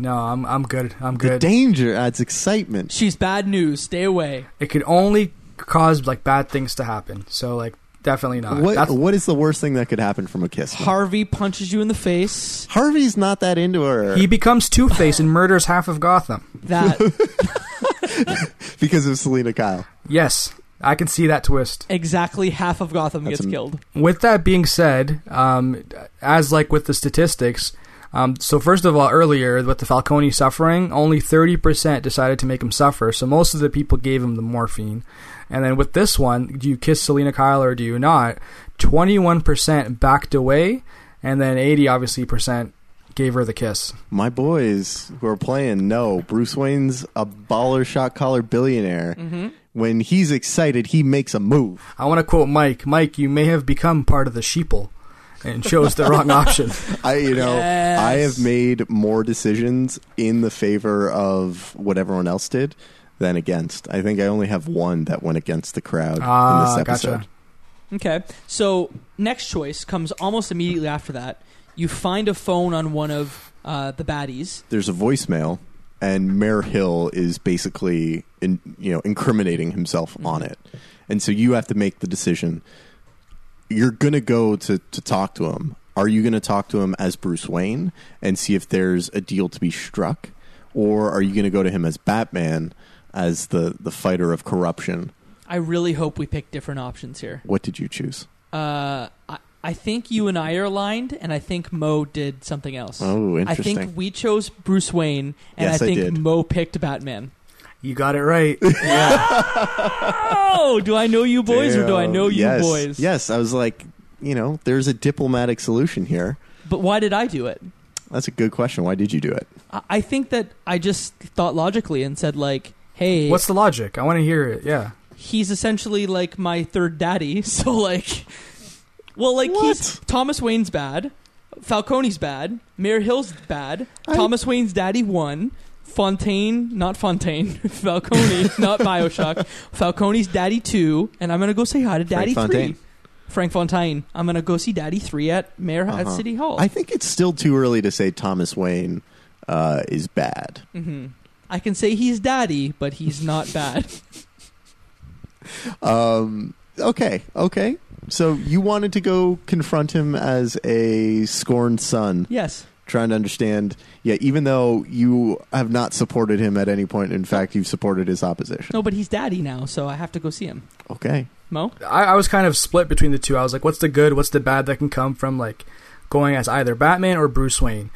[SPEAKER 7] No, I'm I'm good, I'm
[SPEAKER 6] The
[SPEAKER 7] good.
[SPEAKER 6] danger adds excitement.
[SPEAKER 1] She's bad news. Stay away.
[SPEAKER 7] it could only cause like bad things to happen. So like definitely not.
[SPEAKER 6] What
[SPEAKER 7] That's,
[SPEAKER 6] what is the worst thing that could happen from a kiss? Mo?
[SPEAKER 1] Harvey punches you in the face.
[SPEAKER 6] Harvey's not that into her
[SPEAKER 7] he becomes Two Face and murders half of Gotham.
[SPEAKER 1] That
[SPEAKER 6] because of Selina Kyle.
[SPEAKER 7] Yes, I can see that twist.
[SPEAKER 1] exactly half of Gotham
[SPEAKER 6] That's
[SPEAKER 1] gets
[SPEAKER 6] am-
[SPEAKER 1] killed.
[SPEAKER 7] with that being said, um, as like with the statistics, um, so first of all, earlier with the Falcone suffering, only thirty percent decided to make him suffer. So most of the people gave him the morphine, and then with this one, do you kiss Selina Kyle or do you not? Twenty-one percent backed away, and then eighty obviously percent gave her the kiss.
[SPEAKER 6] My boys who are playing know Bruce Wayne's a baller shot caller billionaire.
[SPEAKER 1] Mm-hmm.
[SPEAKER 6] When he's excited, he makes a move.
[SPEAKER 7] I want to quote Mike. Mike, you may have become part of the sheeple, and chose the wrong option.
[SPEAKER 6] I, you know,
[SPEAKER 1] Yes.
[SPEAKER 6] I have made more decisions in the favor of what everyone else did than against. I think I only have one that went against the crowd
[SPEAKER 7] Ah,
[SPEAKER 6] in this episode.
[SPEAKER 7] gotcha.
[SPEAKER 1] Okay. So next choice comes almost immediately after that. You find a phone on one of uh, the baddies.
[SPEAKER 6] There's a voicemail, and Mayor Hill is basically, in, you know, incriminating himself on it, and so you have to make the decision. You're gonna go to to talk to him. Are you going to talk to him as Bruce Wayne and see if there's a deal to be struck, or are you going to go to him as Batman, as the the fighter of corruption?
[SPEAKER 1] I really hope we pick different options here.
[SPEAKER 6] What did you choose?
[SPEAKER 1] Uh, I, I think you and I are aligned, and I think Mo did something else.
[SPEAKER 6] Oh, interesting.
[SPEAKER 1] I think we chose Bruce Wayne, and
[SPEAKER 6] Yes,
[SPEAKER 1] I
[SPEAKER 6] I
[SPEAKER 1] think
[SPEAKER 6] did.
[SPEAKER 1] Mo picked Batman.
[SPEAKER 7] You got it right. Yeah.
[SPEAKER 1] Oh, do I know you boys, or do I know you
[SPEAKER 6] yes.
[SPEAKER 1] boys?
[SPEAKER 6] Yes, I was like, you know, there's a diplomatic solution here.
[SPEAKER 1] But why did I do it?
[SPEAKER 6] That's a good question. Why did you do it?
[SPEAKER 1] I- I think that I just thought logically and said like, "Hey,
[SPEAKER 7] What's the logic? I want to hear it. Yeah.
[SPEAKER 1] he's essentially like my third daddy." So like, well, like he's Thomas Wayne's bad, Falcone's bad, Mayor Hill's bad,
[SPEAKER 6] I-
[SPEAKER 1] Thomas Wayne's daddy won. Fontaine, not Fontaine, Falcone, not Bioshock. Falcone's daddy two, and I'm gonna go say hi to daddy
[SPEAKER 6] Fontaine.
[SPEAKER 1] three. Frank Fontaine. I'm gonna go see daddy three at Mayor at
[SPEAKER 6] Uh-huh.
[SPEAKER 1] City Hall.
[SPEAKER 6] I think it's still too early to say Thomas Wayne uh, is bad.
[SPEAKER 1] hmm I can say he's daddy, but he's not bad.
[SPEAKER 6] Um, okay, okay. So you wanted to go confront him as a scorned son,
[SPEAKER 1] yes.
[SPEAKER 6] Trying to understand. Yeah, even though you have not supported him at any point, in fact, you've supported his opposition.
[SPEAKER 1] No, but he's daddy now, so I have to go see him.
[SPEAKER 6] Okay.
[SPEAKER 1] Mo?
[SPEAKER 7] I, I was kind of split between the two. I was like, what's the good, what's the bad that can come from like going as either Batman or Bruce Wayne?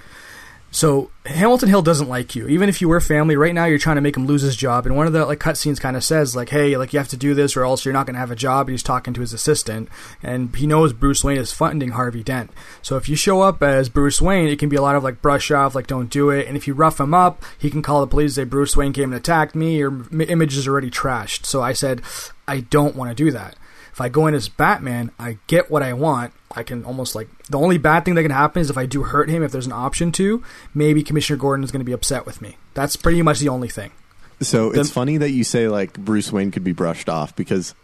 [SPEAKER 7] So Hamilton Hill doesn't like you. Even if you were family, right now you're trying to make him lose his job. And one of the like cutscenes kind of says like, "Hey, like you have to do this, or else you're not going to have a job." And he's talking to his assistant, and he knows Bruce Wayne is funding Harvey Dent. So if you show up as Bruce Wayne, it can be a lot of like brush off, like don't do it. And if you rough him up, he can call the police, say Bruce Wayne came and attacked me. Your image is already trashed. So I said, I don't want to do that. If I go in as Batman, I get what I want. I can almost like the only bad thing that can happen is if I do hurt him. If there's an option to, maybe Commissioner Gordon is going to be upset with me. That's pretty much the only thing.
[SPEAKER 6] So
[SPEAKER 7] Then-
[SPEAKER 6] it's funny that you say like Bruce Wayne could be brushed off because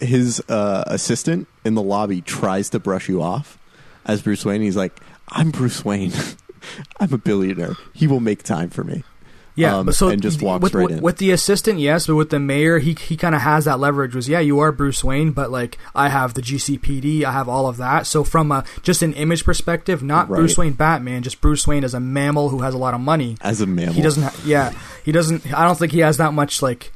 [SPEAKER 6] his uh, assistant in the lobby tries to brush you off as Bruce Wayne. He's like, "I'm Bruce Wayne. I'm a billionaire. He will make time for me."
[SPEAKER 7] Yeah,
[SPEAKER 6] um,
[SPEAKER 7] but so
[SPEAKER 6] and just walks
[SPEAKER 7] with,
[SPEAKER 6] right
[SPEAKER 7] with,
[SPEAKER 6] in.
[SPEAKER 7] with the assistant, yes, but with the mayor, he he kind of has that leverage. Was yeah, you are Bruce Wayne, but like I have the GCPD, I have all of that. So from a just an image perspective, not
[SPEAKER 6] Right.
[SPEAKER 7] Bruce Wayne Batman, just Bruce Wayne as a mammal who has a lot of money.
[SPEAKER 6] As a mammal,
[SPEAKER 7] He doesn't. Ha- yeah, he doesn't. I don't think he has that much like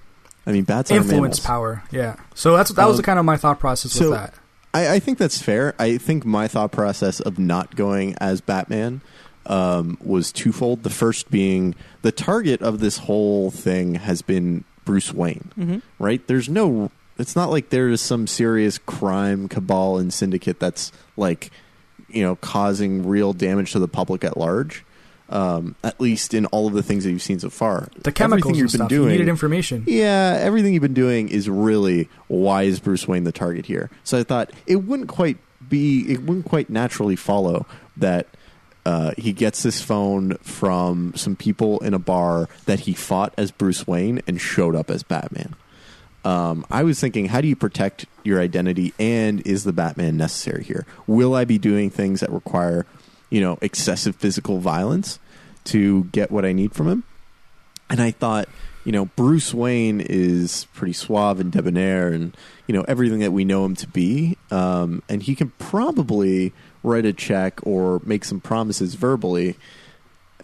[SPEAKER 6] I mean, bats
[SPEAKER 7] influence power. Yeah. So that's that was
[SPEAKER 6] Um,
[SPEAKER 7] the kind of my thought process
[SPEAKER 6] so-
[SPEAKER 7] with that.
[SPEAKER 6] I, I think that's fair. I think my thought process of not going as Batman um, was twofold. The first being the target of this whole thing has been Bruce Wayne,
[SPEAKER 1] Mhm.
[SPEAKER 6] right? There's no. It's not like there is some serious crime cabal and syndicate that's like, you know, causing real damage to the public at large. Um, at least in all of the things that you've seen so far,
[SPEAKER 7] The chemicals
[SPEAKER 6] Everything you've been
[SPEAKER 7] stuff.
[SPEAKER 6] doing,
[SPEAKER 7] you needed information.
[SPEAKER 6] yeah, everything you've been doing is really why is Bruce Wayne the target here? So I thought it wouldn't quite be, it wouldn't quite naturally follow that uh, he gets this phone from some people in a bar that he fought as Bruce Wayne and showed up as Batman. Um, I was thinking, how do you protect your identity, and is the Batman necessary here? Will I be doing things that require, you know, excessive physical violence to get what I need from him? And I thought, you know, Bruce Wayne is pretty suave and debonair, and you know everything that we know him to be, um, and he can probably write a check or make some promises verbally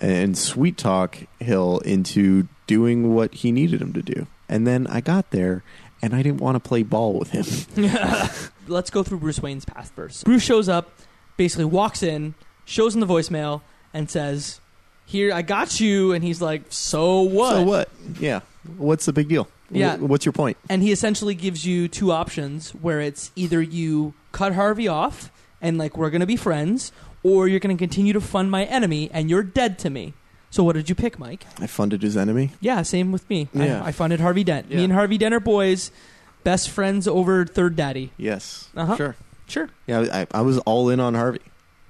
[SPEAKER 6] and sweet talk Hill into doing what he needed him to do. And then I got there, and I didn't want to play ball with him.
[SPEAKER 1] Let's go through Bruce Wayne's past first. Bruce shows up, basically walks in, shows him the voicemail, and says, "Here, I got you." And he's like, "So what?"
[SPEAKER 6] So what? Yeah. What's the big deal?
[SPEAKER 1] Yeah.
[SPEAKER 6] Wh- What's your point?
[SPEAKER 1] And he essentially gives you two options where it's either you cut Harvey off and like we're gonna be friends, or you're gonna continue to fund my enemy and you're dead to me. So what did you pick, Mike?
[SPEAKER 6] I funded his enemy.
[SPEAKER 1] Yeah, same with me.
[SPEAKER 6] Yeah.
[SPEAKER 1] I, I funded Harvey Dent.
[SPEAKER 6] Yeah.
[SPEAKER 1] Me and Harvey Dent are boys, best friends over third daddy.
[SPEAKER 6] Yes.
[SPEAKER 1] Uh-huh.
[SPEAKER 6] Sure.
[SPEAKER 1] Sure.
[SPEAKER 6] Yeah, I, I was all in on Harvey,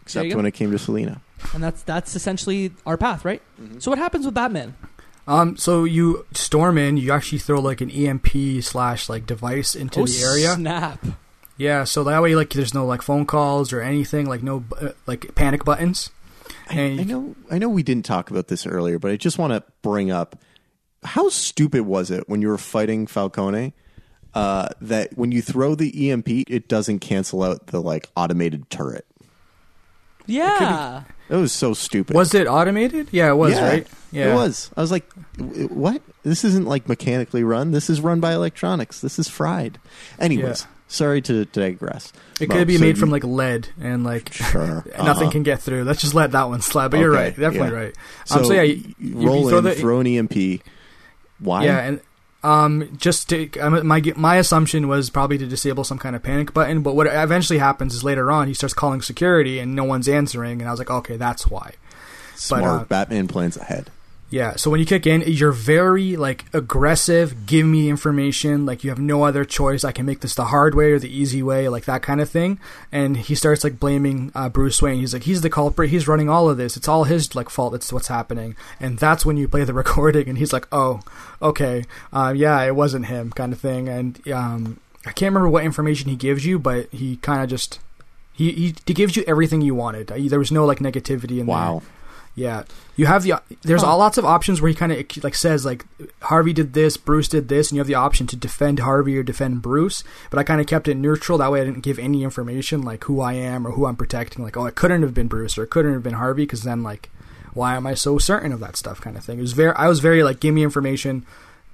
[SPEAKER 6] except when it came to Selina.
[SPEAKER 1] And that's that's essentially our path, right?
[SPEAKER 6] Mm-hmm.
[SPEAKER 1] So what happens with Batman?
[SPEAKER 7] Um, so you storm in, you actually throw like an EMP slash like device into
[SPEAKER 1] oh,
[SPEAKER 7] the area.
[SPEAKER 1] snap!
[SPEAKER 7] Yeah, so that way like there's no like phone calls or anything, like no uh, like panic buttons.
[SPEAKER 6] I,
[SPEAKER 7] And-
[SPEAKER 6] I know, I know, we didn't talk about this earlier, but I just want to bring up how stupid was it when you were fighting Falcone uh, that when you throw the EMP, it doesn't cancel out the like automated turret.
[SPEAKER 1] Yeah,
[SPEAKER 6] That was so stupid.
[SPEAKER 7] Was it automated? Yeah, it was,
[SPEAKER 6] Yeah,
[SPEAKER 7] right? Yeah.
[SPEAKER 6] It was. I was like, what? This isn't like mechanically run. This is run by electronics. This is fried. Anyways,
[SPEAKER 7] Yeah.
[SPEAKER 6] Sorry to digress.
[SPEAKER 7] It could be
[SPEAKER 6] so
[SPEAKER 7] made from like lead and like
[SPEAKER 6] Sure.
[SPEAKER 7] nothing
[SPEAKER 6] Uh-huh.
[SPEAKER 7] can get through. Let's just let that one slide. But you're right, definitely
[SPEAKER 6] yeah.
[SPEAKER 7] right.
[SPEAKER 6] So,
[SPEAKER 7] um, so yeah, you,
[SPEAKER 6] you
[SPEAKER 7] you-
[SPEAKER 6] roll
[SPEAKER 7] you throw
[SPEAKER 6] in,
[SPEAKER 7] the,
[SPEAKER 6] throw an EMP. Why?
[SPEAKER 7] Yeah, and um, just to, my my assumption was probably to disable some kind of panic button. But what eventually happens is later on he starts calling security and no one's answering, and I was like, okay, that's why.
[SPEAKER 6] Smart.
[SPEAKER 7] uh,
[SPEAKER 6] Batman plans ahead.
[SPEAKER 7] Yeah, so when you kick in, you're very like aggressive. Give me information. Like you have no other choice. I can make this the hard way or the easy way, like that kind of thing. And he starts like blaming uh, Bruce Wayne. He's like, he's the culprit. He's running all of this. It's all his like fault. That's what's happening. And that's when you play the recording, and he's like, oh, okay, uh, yeah, it wasn't him, kind of thing. And um, I can't remember what information he gives you, but he kind of just he, he he gives you everything you wanted. There was no like negativity in there. Yeah, you have the there's
[SPEAKER 1] Huh.
[SPEAKER 7] lots of options where he kind of like says like Harvey did this, Bruce did this, and you have the option to defend Harvey or defend Bruce. But I kind of kept it neutral. That way, I didn't give any information like who I am or who I'm protecting. Like, oh, it couldn't have been Bruce or it couldn't have been Harvey because then like, why am I so certain of that stuff? Kind of thing. It was very I was very like, give me information.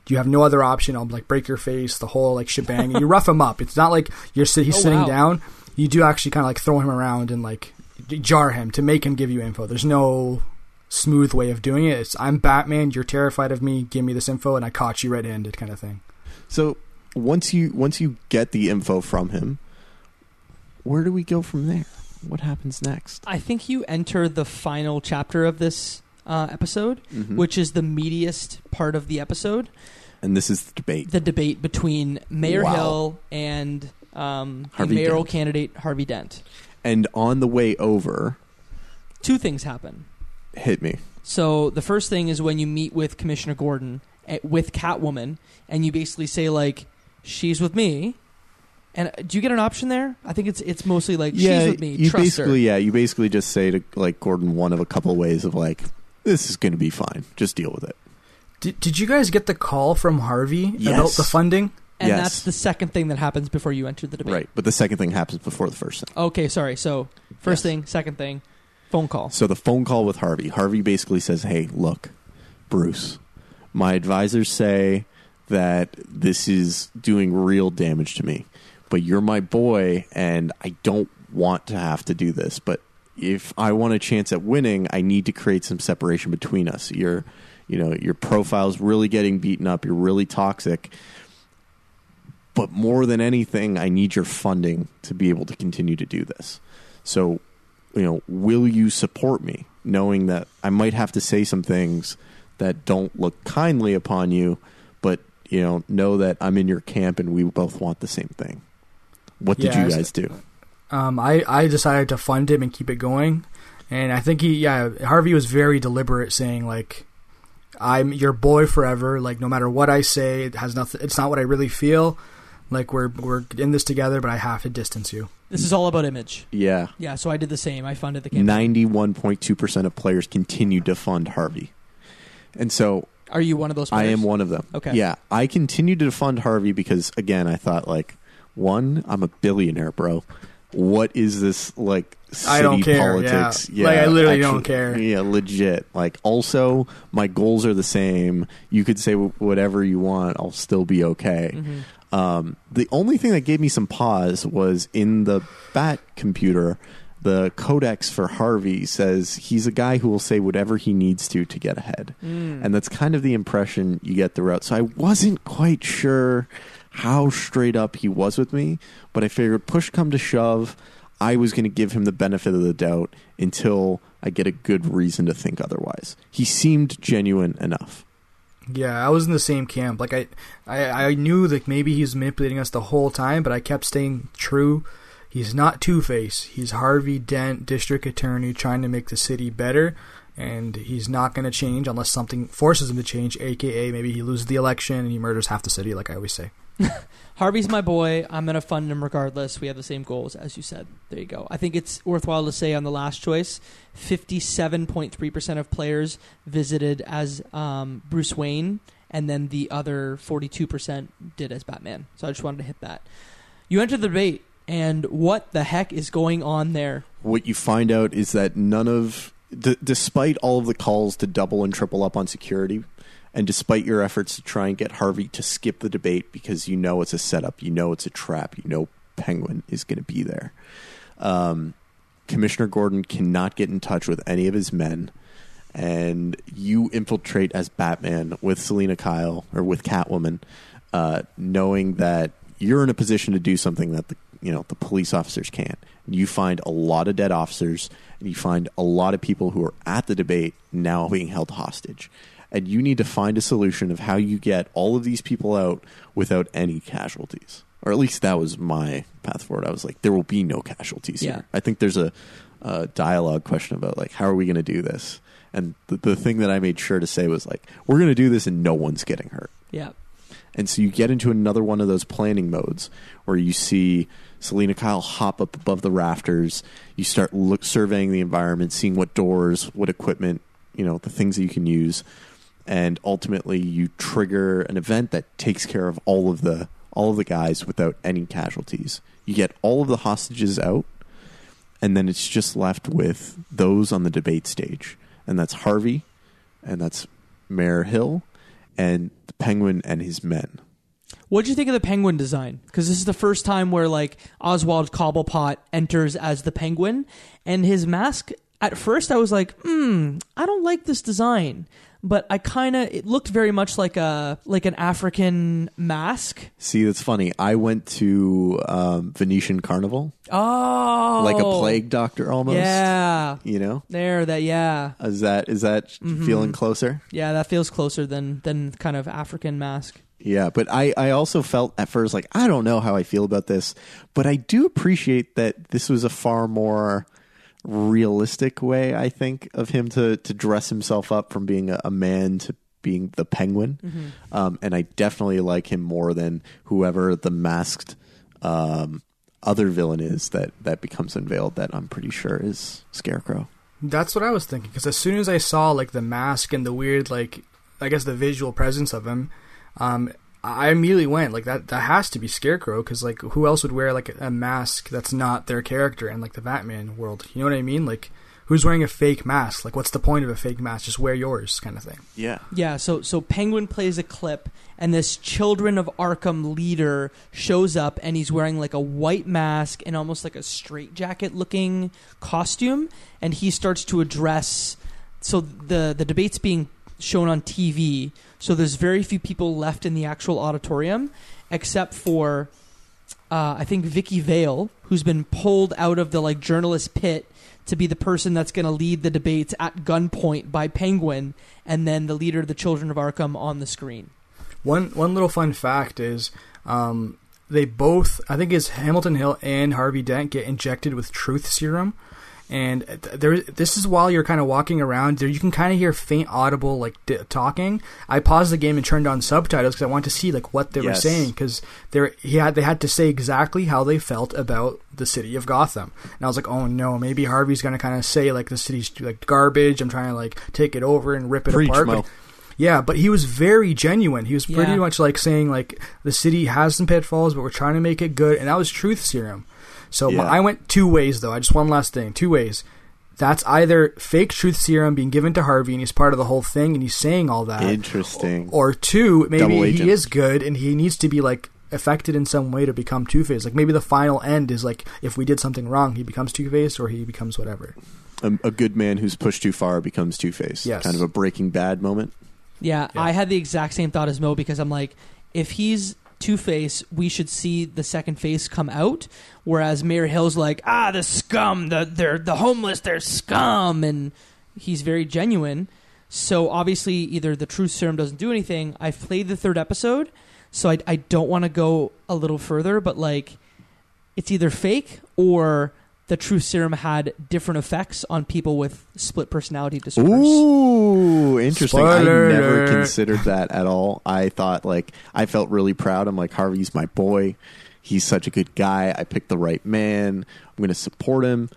[SPEAKER 7] You have no other option. I'll like break your face, the whole like shebang. and you rough him up. It's not like you're sit- he's
[SPEAKER 1] Oh,
[SPEAKER 7] sitting
[SPEAKER 1] wow.
[SPEAKER 7] down. You do actually kind of like throw him around and like jar him to make him give you info. There's no smooth way of doing it. It's I'm Batman, you're terrified of me, give me this info and I caught you red-handed kind of thing.
[SPEAKER 6] So once you once you get the info from him, where do we go from there? What happens next?
[SPEAKER 1] I think you enter the final chapter of this uh, episode,
[SPEAKER 6] Mhm.
[SPEAKER 1] which is the meatiest part of the episode.
[SPEAKER 6] And this is the debate.
[SPEAKER 1] the debate between Mayor
[SPEAKER 6] Wow.
[SPEAKER 1] Hill and um, the
[SPEAKER 6] Harvey
[SPEAKER 1] mayoral
[SPEAKER 6] Dent.
[SPEAKER 1] candidate Harvey Dent.
[SPEAKER 6] And on the way over,
[SPEAKER 1] Two things happen.
[SPEAKER 6] hit me.
[SPEAKER 1] So the first thing is when you meet with Commissioner Gordon eh, with Catwoman, and you basically say like, "She's with me." And uh, do you get an option there? I think it's it's mostly like
[SPEAKER 6] yeah,
[SPEAKER 1] she's with me.
[SPEAKER 6] you
[SPEAKER 1] Trust
[SPEAKER 6] basically
[SPEAKER 1] her.
[SPEAKER 6] yeah, you basically just say to like Gordon one of a couple ways of like this is going to be fine. Just deal with it.
[SPEAKER 7] Did, did you guys get the call from Harvey about
[SPEAKER 6] Yes.
[SPEAKER 7] the funding?
[SPEAKER 1] And
[SPEAKER 6] Yes.
[SPEAKER 1] that's the second thing that happens before you enter the debate.
[SPEAKER 6] Right, but the second thing happens before the first thing.
[SPEAKER 1] Okay, sorry. So first
[SPEAKER 6] Yes.
[SPEAKER 1] thing, second thing, phone call.
[SPEAKER 6] So the phone call with Harvey. Harvey basically says, "Hey, look, Bruce, my advisors say that this is doing real damage to me, but you're my boy, and I don't want to have to do this. But if I want a chance at winning, I need to create some separation between us. Your, you know, your profile's really getting beaten up. You're really toxic." But more than anything, I need your funding to be able to continue to do this. So you know, will you support me, knowing that I might have to say some things that don't look kindly upon you, but you know, know that I'm in your camp and we both want the same thing. What did
[SPEAKER 7] Yeah,
[SPEAKER 6] you guys do?
[SPEAKER 7] Um, I, I decided to fund him and keep it going. And I think he, yeah, Harvey was very deliberate saying, like, I'm your boy forever. Like, no matter what I say, it has nothing, it's not what I really feel. Like, we're, we're in this together, but I have to distance you.
[SPEAKER 1] This is all about image.
[SPEAKER 6] Yeah,
[SPEAKER 1] Yeah, so I did the same. I funded the campaign.
[SPEAKER 6] ninety-one point two percent of players continued to fund Harvey, and so
[SPEAKER 1] Are you one of those?
[SPEAKER 6] I am one of them.
[SPEAKER 1] Okay.
[SPEAKER 6] Yeah, I continued to fund Harvey because again, I thought like, one, I'm a billionaire, bro. What is this like? City
[SPEAKER 7] I don't care,
[SPEAKER 6] Politics.
[SPEAKER 7] yeah. Like, I literally don't care.
[SPEAKER 6] Yeah, legit. Like, also, my goals are the same. You could say whatever you want. I'll still be okay.
[SPEAKER 1] Mm-hmm.
[SPEAKER 6] Um, the only thing that gave me some pause was in the Bat computer. The codex for Harvey says he's a guy who will say whatever he needs to to get ahead,
[SPEAKER 1] Mm.
[SPEAKER 6] and that's kind of the impression you get throughout. So I wasn't quite sure how straight up he was with me, but I figured push come to shove, I was going to give him the benefit of the doubt until I get a good reason to think otherwise. He seemed genuine enough.
[SPEAKER 7] Yeah, I was in the same camp. Like, I, I, I knew that maybe he was manipulating us the whole time, but I kept staying true. He's not Two Face. He's Harvey Dent, district attorney, trying to make the city better, and he's not going to change unless something forces him to change. AKA, maybe he loses the election and he murders half the city, like I always say.
[SPEAKER 1] Harvey's my boy. I'm gonna fund him regardless. We have the same goals, as you said. There you go. I think it's worthwhile to say on the last choice, 57.3 percent of players visited as um, Bruce Wayne, and then the other 42 percent did as Batman. So I just wanted to hit that. You enter the debate, and what the heck is going on there?
[SPEAKER 6] What you find out is that none of, d- despite all of the calls to double and triple up on security, and despite your efforts to try and get Harvey to skip the debate because you know it's a setup, you know it's a trap, you know Penguin is going to be there. Um, Commissioner Gordon cannot get in touch with any of his men, and you infiltrate as Batman with Selina Kyle or with Catwoman, uh, knowing that you're in a position to do something that the you know the police officers can't. You find a lot of dead officers, and you find a lot of people who are at the debate now being held hostage. And you need to find a solution of how you get all of these people out without any casualties. Or at least that was my path forward. I was like, there will be no casualties
[SPEAKER 1] Yeah.
[SPEAKER 6] here. I think there's a, a dialogue question about like, how are we going to do this? And the, the thing that I made sure to say was like, we're going to do this and no one's getting hurt.
[SPEAKER 1] Yeah.
[SPEAKER 6] And so you get into another one of those planning modes where you see Selina Kyle hop up above the rafters. You start look, surveying the environment, seeing what doors, what equipment, you know, the things that you can use. And ultimately you trigger an event that takes care of all of the all of the guys without any casualties. You get all of the hostages out and then it's just left with those on the debate stage. And that's Harvey and that's Mayor Hill and the Penguin and his men.
[SPEAKER 1] What did you think of the penguin design? Because this is the first time where like Oswald Cobblepot enters as the penguin, and his mask. At first, I was like, "Hmm, I don't like this design," but I kind of it looked very much like a like an African mask.
[SPEAKER 6] See, that's funny. I went to um, Venetian Carnival,
[SPEAKER 1] Oh,
[SPEAKER 6] like a plague doctor almost.
[SPEAKER 1] Yeah,
[SPEAKER 6] You know,
[SPEAKER 1] there. That yeah,
[SPEAKER 6] is that is that
[SPEAKER 1] Mm-hmm.
[SPEAKER 6] feeling closer?
[SPEAKER 1] yeah. That feels closer than than kind of African mask.
[SPEAKER 6] Yeah, but I, I also felt at first like I don't know how I feel about this, but I do appreciate that this was a far more realistic way I think of him to to dress himself up from being a, a man to being the penguin, um, and I definitely like him more than whoever the masked um, other villain is that that becomes unveiled. That I'm pretty sure is Scarecrow.
[SPEAKER 7] That's what I was thinking. Because as soon as I saw like the mask and the weird like I guess the visual presence of him, um, I immediately went like that. That has to be Scarecrow because like who else would wear like a mask that's not their character in like the Batman world? You know what I mean? Like who's wearing a fake mask? Like what's the point of a fake mask? Just wear yours, kind of thing.
[SPEAKER 6] Yeah.
[SPEAKER 1] Yeah, so so Penguin plays a clip, and this Children of Arkham leader shows up, and he's wearing like a white mask and almost like a straitjacket looking costume, and he starts to address. So the the debate's being shown on TV, so there's very few people left in the actual auditorium, except for. Uh, I think Vicki Vale, who's been pulled out of the like journalist pit to be the person that's going to lead the debates at gunpoint by Penguin, and then the leader of the Children of Arkham on the screen.
[SPEAKER 7] One one little fun fact is um, they both I think it's Hamilton Hill and Harvey Dent get injected with truth serum. And there, this is while you're kind of walking around. There, you can kind of hear faint, audible like d- talking. I paused the game and turned on subtitles because I wanted to see like what they were saying because they he had they had to say exactly how they felt about the city of Gotham. And I was like, oh no, maybe Harvey's gonna kind of say like the city's like garbage. I'm trying to like take it over and rip it
[SPEAKER 6] Preach,
[SPEAKER 7] apart.
[SPEAKER 6] Mo.
[SPEAKER 7] But- yeah, but he was very genuine. He was pretty
[SPEAKER 1] Yeah.
[SPEAKER 7] much like saying like the city has some pitfalls, but we're trying to make it good, and that was truth serum. So my, I went two ways though. I just one last thing, two ways. That's either fake truth serum being given to Harvey, and he's part of the whole thing, and he's saying all that,
[SPEAKER 6] Interesting.
[SPEAKER 7] or two, maybe he is good, and he needs to be like affected in some way to become Two Face. Like maybe the final end is like if we did something wrong, he becomes Two Face, or he becomes whatever.
[SPEAKER 6] a, a good man who's pushed too far becomes Two Face.
[SPEAKER 7] Yes.
[SPEAKER 6] Kind of a Breaking Bad moment.
[SPEAKER 1] Yeah,
[SPEAKER 7] Yeah.
[SPEAKER 1] I had the exact same thought as Mo because I'm like, if he's Two Face, we should see the second face come out. Whereas Mayor Hill's like, ah, the scum, the they're the homeless, they're scum, and he's very genuine. So obviously, either the truth serum doesn't do anything. I've played the third episode, so I, I don't want to go a little further, but like, it's either fake or the truth serum had different effects on people with split personality disorders.
[SPEAKER 6] Ooh, interesting.
[SPEAKER 7] Spoiler
[SPEAKER 6] I never considered that at all. I thought like I felt really proud. I'm like Harvey's my boy. He's such a good guy. I picked the right man. I'm going to support him.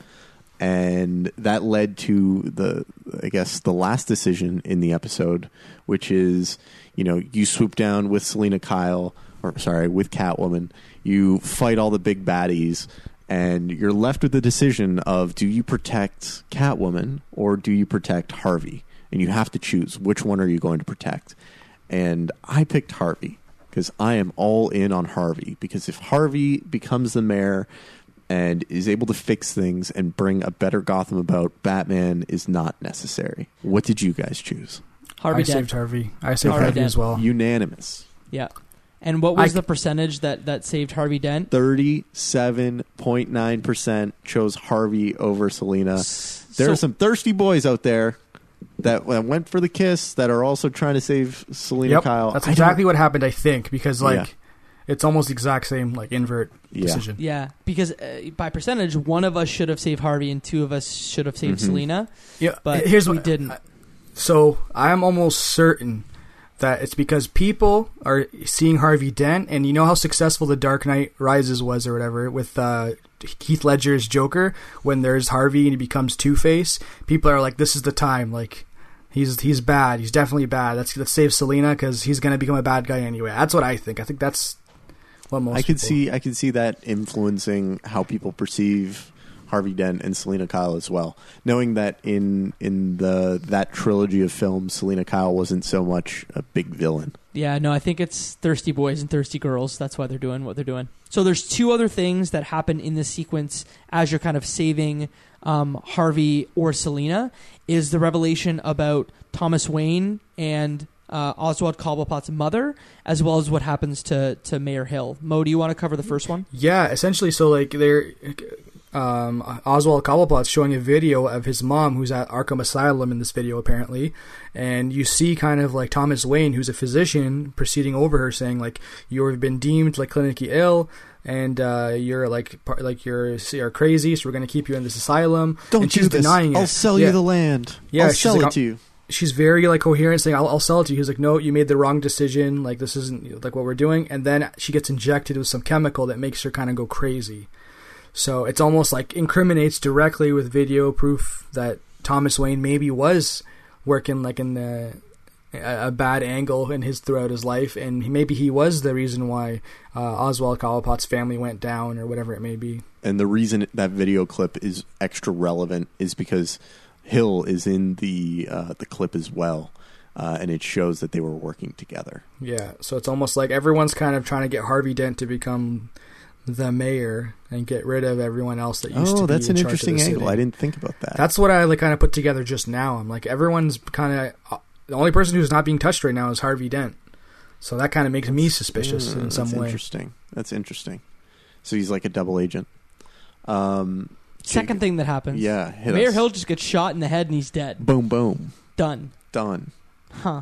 [SPEAKER 6] And that led to the I guess the last decision in the episode, which is, you know, you swoop down with Selina Kyle or sorry, with Catwoman. You fight all the big baddies and you're left with the decision of do you protect Catwoman or do you protect Harvey? And you have to choose which one are you going to protect. And I picked Harvey because I am all in on Harvey because if Harvey becomes the mayor and is able to fix things and bring a better Gotham about, Batman is not necessary. What did you guys choose?
[SPEAKER 1] Harvey
[SPEAKER 7] I
[SPEAKER 1] Dent.
[SPEAKER 7] saved Harvey. I saved
[SPEAKER 1] Harvey
[SPEAKER 7] Harvey, as well.
[SPEAKER 6] Unanimous.
[SPEAKER 1] Yeah. And what was
[SPEAKER 7] I-
[SPEAKER 1] the percentage that, that saved Harvey Dent?
[SPEAKER 6] 37.9% chose Harvey over Selina. There
[SPEAKER 1] So-
[SPEAKER 6] are some thirsty boys out there that that went for the kiss that are also trying to save Selina
[SPEAKER 7] Yep,
[SPEAKER 6] Kyle.
[SPEAKER 7] that's exactly what happened. I think because like
[SPEAKER 6] Yeah.
[SPEAKER 7] it's almost the exact same like invert
[SPEAKER 6] Yeah.
[SPEAKER 7] decision.
[SPEAKER 1] Yeah, because uh, by percentage, one of us should have saved Harvey and two of us should have saved
[SPEAKER 6] Mhm.
[SPEAKER 1] Selina.
[SPEAKER 7] Yeah,
[SPEAKER 1] But
[SPEAKER 7] here's
[SPEAKER 1] we
[SPEAKER 7] what
[SPEAKER 1] didn't.
[SPEAKER 7] So I'm almost certain that it's because people are seeing Harvey Dent, and you know how successful The Dark Knight Rises was, or whatever, with uh, Heath Ledger's Joker. When there's Harvey and he becomes Two Face, people are like, "This is the time." Like, he's he's bad. He's definitely bad. Let's let's save Selina because he's gonna become a bad guy anyway. That's what I think. I think that's what most.
[SPEAKER 6] I can
[SPEAKER 7] people-
[SPEAKER 6] see I can see that influencing how people perceive Harvey Dent and Selina Kyle as well. Knowing that in in the that trilogy of films, Selina Kyle wasn't so much a big villain.
[SPEAKER 1] Yeah, no, I think it's thirsty boys and thirsty girls. That's why they're doing what they're doing. So there's two other things that happen in this sequence as you're kind of saving um, Harvey or Selina is the revelation about Thomas Wayne and uh, Oswald Cobblepot's mother, as well as what happens to to Mayor Hill. Mo, do you want to cover the first one?
[SPEAKER 7] Yeah, essentially, so like they're um, Oswald Cobblepot's showing a video of his mom, who's at Arkham Asylum in this video apparently, and you see kind of like Thomas Wayne, who's a physician, proceeding over her, saying like you've been deemed like clinically ill. And uh, you're like, like you're you're crazy, so we're gonna keep you in this asylum.
[SPEAKER 6] Don't
[SPEAKER 7] and she's
[SPEAKER 6] do this.
[SPEAKER 7] denying it.
[SPEAKER 6] I'll sell
[SPEAKER 7] Yeah.
[SPEAKER 6] you the land.
[SPEAKER 7] Yeah,
[SPEAKER 6] I'll sell
[SPEAKER 7] like,
[SPEAKER 6] it to you.
[SPEAKER 7] she's very like coherent, saying, "I'll, I'll sell it to you." He's like, "No, you made the wrong decision. Like this isn't like what we're doing." And then she gets injected with some chemical that makes her kind of go crazy. So it's almost like incriminates directly with video proof that Thomas Wayne maybe was working like in the a, bad angle in his throughout his life, and maybe he was the reason why uh, Oswald Cobblepot's family went down, or whatever it may be.
[SPEAKER 6] And the reason that video clip is extra relevant is because Hill is in the uh, the clip as well, uh, and it shows that they were working together.
[SPEAKER 7] Yeah, so it's almost like everyone's kind of trying to get Harvey Dent to become the mayor and get rid of everyone else that used to
[SPEAKER 6] Oh,
[SPEAKER 7] be
[SPEAKER 6] that's
[SPEAKER 7] in
[SPEAKER 6] an
[SPEAKER 7] charge of the
[SPEAKER 6] interesting angle.
[SPEAKER 7] city.
[SPEAKER 6] I didn't think about that.
[SPEAKER 7] That's what I like kind of put together just now. I'm like everyone's kind of the only person who's not being touched right now is Harvey Dent. So that kind of makes me suspicious
[SPEAKER 6] Yeah,
[SPEAKER 7] in some
[SPEAKER 6] that's
[SPEAKER 7] way.
[SPEAKER 6] Interesting. That's interesting. So he's like a double agent. Um,
[SPEAKER 1] Second thing that happens.
[SPEAKER 6] yeah, hit
[SPEAKER 1] Mayor
[SPEAKER 6] us.
[SPEAKER 1] Hill just gets shot in the head and he's dead.
[SPEAKER 6] Boom, boom,
[SPEAKER 1] Done.
[SPEAKER 6] done.
[SPEAKER 1] Huh.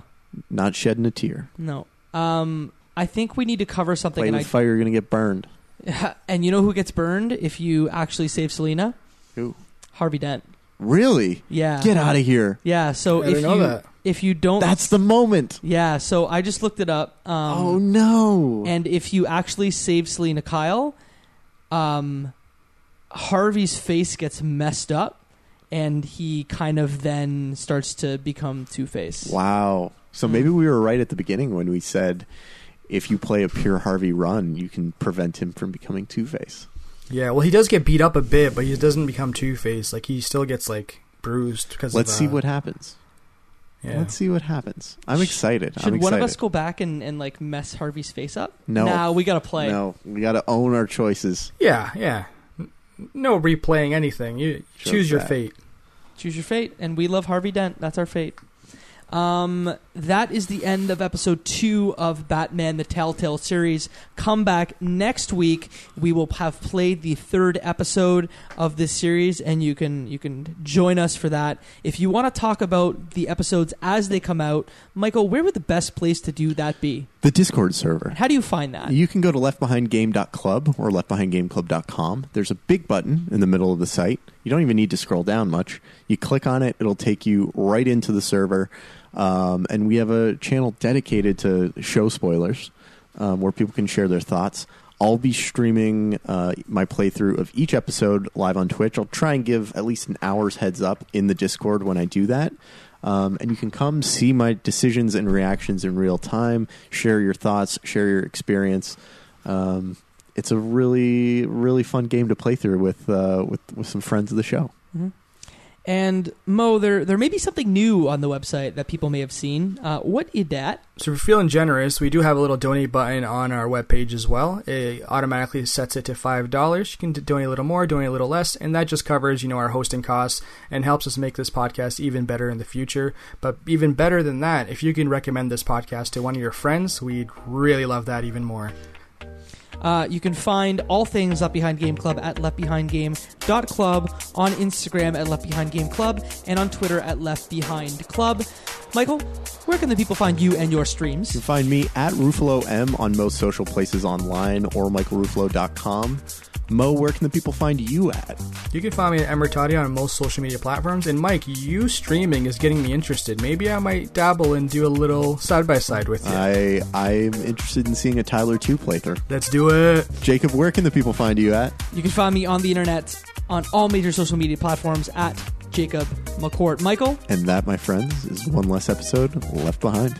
[SPEAKER 6] Not shedding a tear.
[SPEAKER 1] No. Um, I think we need to cover something.
[SPEAKER 6] Play
[SPEAKER 1] And,
[SPEAKER 6] with fire, you're gonna get burned.
[SPEAKER 1] I, and you know who gets burned if you actually save Selina?
[SPEAKER 6] Who?
[SPEAKER 1] Harvey Dent.
[SPEAKER 6] Really?
[SPEAKER 1] Yeah.
[SPEAKER 6] Get out of here.
[SPEAKER 1] Yeah. So
[SPEAKER 7] I
[SPEAKER 1] if
[SPEAKER 7] didn't know
[SPEAKER 1] you
[SPEAKER 7] that.
[SPEAKER 1] if you don't,
[SPEAKER 6] That's the moment.
[SPEAKER 1] yeah. So I just looked it up. Um,
[SPEAKER 6] oh no.
[SPEAKER 1] And if you actually save Selina Kyle, um, Harvey's face gets messed up, and he kind of then starts to become Two Face.
[SPEAKER 6] wow. So
[SPEAKER 1] Hmm.
[SPEAKER 6] maybe we were right at the beginning when we said if you play a pure Harvey run, you can prevent him from becoming Two Face.
[SPEAKER 7] Yeah, well, he does get beat up a bit, but he doesn't become Two Face. Like he still gets like bruised because.
[SPEAKER 6] Let's
[SPEAKER 7] of,
[SPEAKER 6] see
[SPEAKER 7] uh,
[SPEAKER 6] what happens.
[SPEAKER 7] Yeah.
[SPEAKER 6] Let's see what happens. I'm excited.
[SPEAKER 1] Should
[SPEAKER 6] I'm
[SPEAKER 1] one of us go back and, and like mess Harvey's face up?
[SPEAKER 6] No.
[SPEAKER 1] Nah, we gotta play.
[SPEAKER 6] No, we got to own our choices.
[SPEAKER 7] Yeah, yeah. No replaying anything. You
[SPEAKER 6] Sure
[SPEAKER 7] choose your
[SPEAKER 6] that.
[SPEAKER 7] fate.
[SPEAKER 1] Choose your fate, and we love Harvey Dent. That's our fate. Um, that is the end of episode two of Batman: The Telltale series. Come back next week. We will have played the third episode of this series, and you can you can join us for that. If you want to talk about the episodes as they come out, Michael, where would the best place to do that be?
[SPEAKER 6] The Discord server.
[SPEAKER 1] How do you find that?
[SPEAKER 6] You can go to leftbehindgame.club or leftbehindgameclub.com. There's a big button in the middle of the site. You don't even need to scroll down much. You click on it, it'll take you right into the server. Um, and we have a channel dedicated to show spoilers um, where people can share their thoughts. I'll be streaming uh, my playthrough of each episode live on Twitch. I'll try and give at least an hour's heads up in the Discord when I do that. Um, and you can come see my decisions and reactions in real time, share your thoughts, share your experience. Um, it's a really, really fun game to play through with uh, with with some friends of the show.
[SPEAKER 1] And Mo, there there may be something new on the website that people may have seen. Uh, what is that?
[SPEAKER 7] So if you're feeling generous, we do have a little donate button on our webpage as well. It automatically sets it to five dollars. You can donate a little more, donate a little less, and that just covers you know our hosting costs and helps us make this podcast even better in the future. But even better than that, if you can recommend this podcast to one of your friends, we'd really love that even more.
[SPEAKER 1] Uh, you can find all things Left Behind Game Club at leftbehindgame.club, on Instagram at Left Behind Game Club, and on Twitter at Left Behind Club. Michael, where can the people find you and your streams?
[SPEAKER 6] You can find me at Rufalo M on most social places online or michaelrufalo.com. Mo, where can the people find you at?
[SPEAKER 7] You can find me at Emertati on most social media platforms. And Mike, you streaming is getting me interested. Maybe I might dabble and do a little side by side with you.
[SPEAKER 6] I I'm interested in seeing a Tyler 2 playthrough.
[SPEAKER 7] Let's do it.
[SPEAKER 6] Jacob, where can the people find you at?
[SPEAKER 1] You can find me on the internet on all major social media platforms at Jacob McCourt. Michael,
[SPEAKER 6] And that, my friends, is one less episode left behind.